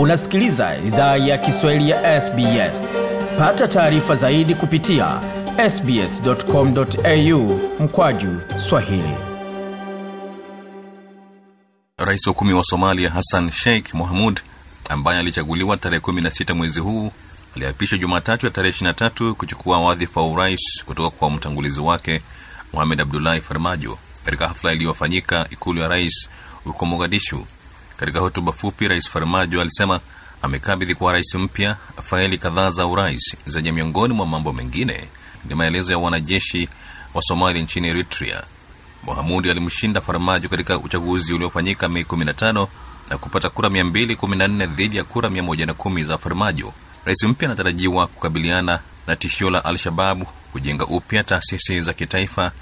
Unasikiliza idhaa ya Kiswahili ya SBS. Pata taarifa zaidi kupitia sbs.com.au mkwaju swahili. Rais wa kumi wa Somalia Hassan Sheikh Mohamud ambaye alichaguliwa tarehe 16 mwezi huu aliapishwa Jumatatu ya tarehe 23 kuchukua wadhifa wa urais kutoka kwa mtangulizi wake Mohamed Abdullahi Farmajo katika hafla iliyofanyika ikulu ya rais huko Mogadishu. Katika hotuba fupi, Rais Farmajo alisema amekabidhi kwa rais mpya faili kadhaa za urais zenye miongoni mwa mambo mengine ni maelezo ya wanajeshi wa Somalia nchini Eritrea. Mohamudi alimshinda Farmajo katika uchaguzi uliofanyika Mei 15 na kupata kura 214 dhidi ya kura 110 za Farmajo. Rais mpya anatarajiwa kukabiliana na tishio la Al-Shababu, kujenga upya taasisi za kitaifa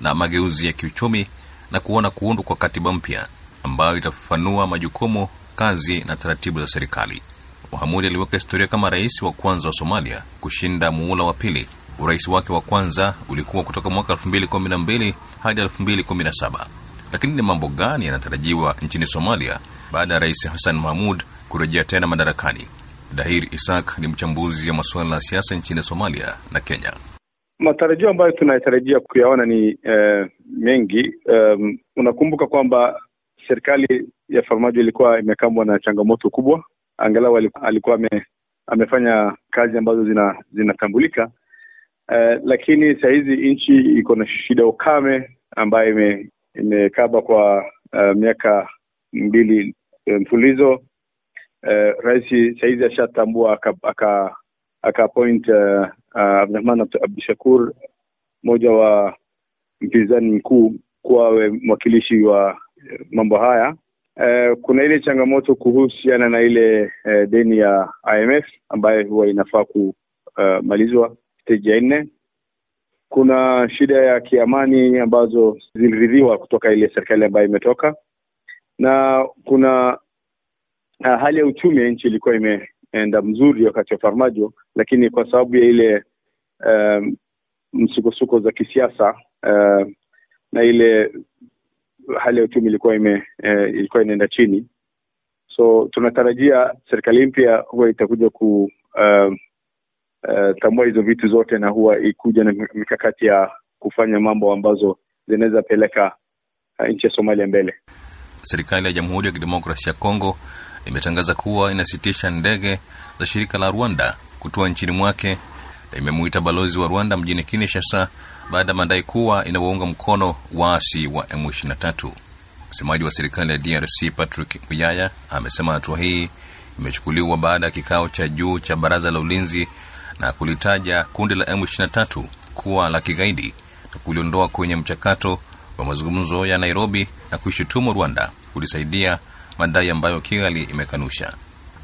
na mageuzi ya kiuchumi na kuona kuundwa kwa katiba mpya ambayo itafafanua majukumu, kazi na taratibu za serikali. mahamudi aliweka historia kama rais wa kwanza wa Somalia kushinda muula wa pili. Urais wake wa kwanza ulikuwa kutoka mwaka 212 hadi 217 Lakini ni mambo gani yanatarajiwa nchini Somalia baada ya Rais Hassan Mahmud kurejea tena madarakani? Dahir Isak ni mchambuzi wa masuala ya siasa nchini Somalia na Kenya. Matarajio ambayo tunatarajia kuyaona ni eh, mengi. Um, unakumbuka kwamba serikali ya Farmajo ilikuwa imekambwa na changamoto kubwa, angalau alikuwa ame, amefanya kazi ambazo zina zinatambulika. Uh, lakini saa hizi nchi iko na shida ukame ambayo ime, imekaba kwa uh, miaka mbili mfululizo. Uh, rais saa hizi ashatambua aka, aka, uh, Abdurahman Abdushakur mmoja wa mpinzani mkuu kuwa mwakilishi wa mambo haya. eh, kuna ile changamoto kuhusiana na ile eh, deni ya IMF ambayo huwa inafaa kumalizwa uh, stage ya nne. Kuna shida ya kiamani ambazo ziliridhiwa kutoka ile serikali ambayo imetoka, na kuna uh, hali ya uchumi ya nchi ilikuwa imeenda mzuri wakati wa Farmajo, lakini kwa sababu ya ile um, msukosuko za kisiasa uh, na ile hali ya uchumi ilikuwa ime eh, ilikuwa inaenda chini, so tunatarajia serikali mpya huwa itakuja ku uh, uh, tambua hizo vitu zote na huwa ikuja na mikakati ya kufanya mambo ambazo zinaweza peleka uh, nchi ya Somalia mbele. Serikali ya Jamhuri ya Kidemokrasia ya Kongo imetangaza kuwa inasitisha ndege za shirika la Rwanda kutua nchini mwake na imemuita balozi wa Rwanda mjini Kinshasa baada ya madai kuwa inawaunga mkono waasi wa M23. Msemaji wa serikali ya DRC Patrick Muyaya amesema hatua hii imechukuliwa baada ya kikao cha juu cha baraza la ulinzi na kulitaja kundi la M23 kuwa la kigaidi na kuliondoa kwenye mchakato wa mazungumzo ya Nairobi na kuishutumu Rwanda kulisaidia madai ambayo Kigali imekanusha.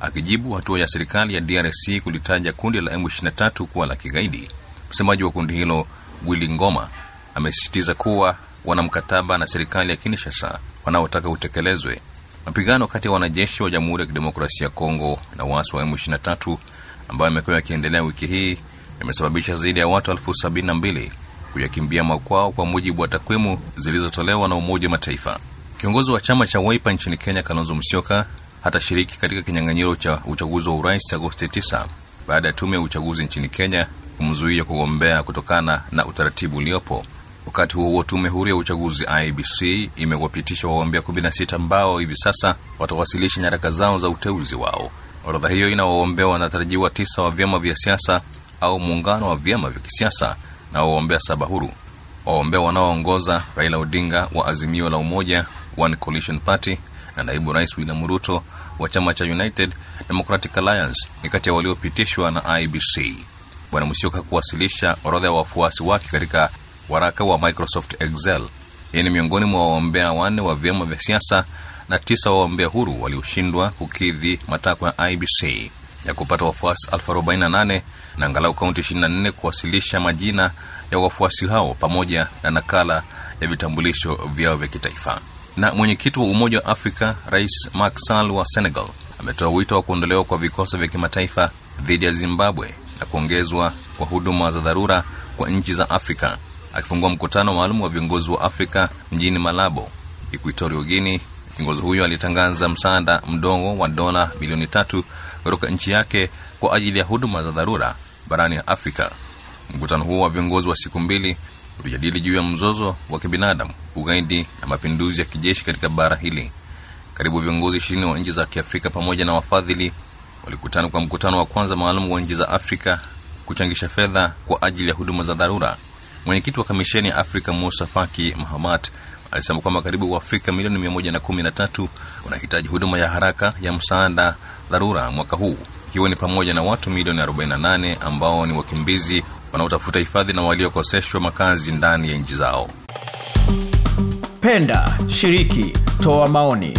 Akijibu hatua ya serikali ya DRC kulitaja kundi la M23 kuwa la kigaidi, msemaji wa kundi hilo Willy Ngoma amesisitiza kuwa wana mkataba na serikali ya Kinshasa wanaotaka utekelezwe. Mapigano kati ya wanajeshi wa Jamhuri ya Kidemokrasia ya Kongo na waasi wa M23 ambayo yamekuwa yakiendelea wiki hii yamesababisha zaidi ya watu elfu sabini na mbili kuyakimbia makwao kwa mujibu wa takwimu zilizotolewa na Umoja wa Mataifa. Kiongozi wa chama cha Wiper nchini Kenya, Kalonzo Musyoka, hatashiriki katika kinyang'anyiro cha uchaguzi wa urais Agosti 9 baada ya tume ya uchaguzi nchini Kenya kumzuia kugombea kutokana na utaratibu uliopo. Wakati huo tume huru ya uchaguzi IBC imewapitisha wagombea 16 ambao hivi sasa watawasilisha nyaraka zao za uteuzi wao. Orodha hiyo ina wagombea wanatarajiwa tisa wa vyama vya siasa au muungano wa vyama vya kisiasa na wagombea saba huru. Wagombea wanaoongoza Raila Odinga wa Azimio la Umoja One Coalition Party na naibu rais William Ruto wa chama cha United Democratic Alliance ni kati ya waliopitishwa na IBC. Bwana Musyoka kuwasilisha orodha ya wafuasi wake katika waraka wa Microsoft Excel. Hii ni miongoni mwa waombea wanne wa vyama vya siasa na tisa waombea huru walioshindwa kukidhi matakwa ya IBC ya kupata wafuasi elfu arobaini na nane na angalau kaunti 24 kuwasilisha majina ya wafuasi hao pamoja na nakala ya vitambulisho vyao vya kitaifa. Na mwenyekiti wa Umoja wa Afrika Rais Macky Sall wa Senegal ametoa wito wa kuondolewa kwa vikosi vya kimataifa dhidi ya Zimbabwe na kuongezwa kwa huduma za dharura kwa nchi za Afrika. Akifungua mkutano maalum wa viongozi wa Afrika mjini Malabo, Equatorial Guinea, Kiongozi huyo alitangaza msaada mdogo wa dola milioni tatu kutoka nchi yake kwa ajili ya huduma za dharura barani Afrika. Mkutano huo wa viongozi wa siku mbili ulijadili juu ya mzozo wa kibinadamu, ugaidi na mapinduzi ya kijeshi katika bara hili. Karibu viongozi ishirini wa nchi za Kiafrika pamoja na wafadhili walikutana kwa mkutano wa kwanza maalum wa nchi za Afrika kuchangisha fedha kwa ajili ya huduma za dharura. Mwenyekiti wa kamisheni ya Afrika Musa Faki Mahamat alisema kwamba karibu Waafrika milioni mia moja na kumi na tatu wanahitaji huduma ya haraka ya msaada dharura mwaka huu, ikiwa ni pamoja na watu milioni 48 ambao ni wakimbizi wanaotafuta hifadhi na waliokoseshwa makazi ndani ya nchi zao. Penda, shiriki, toa maoni,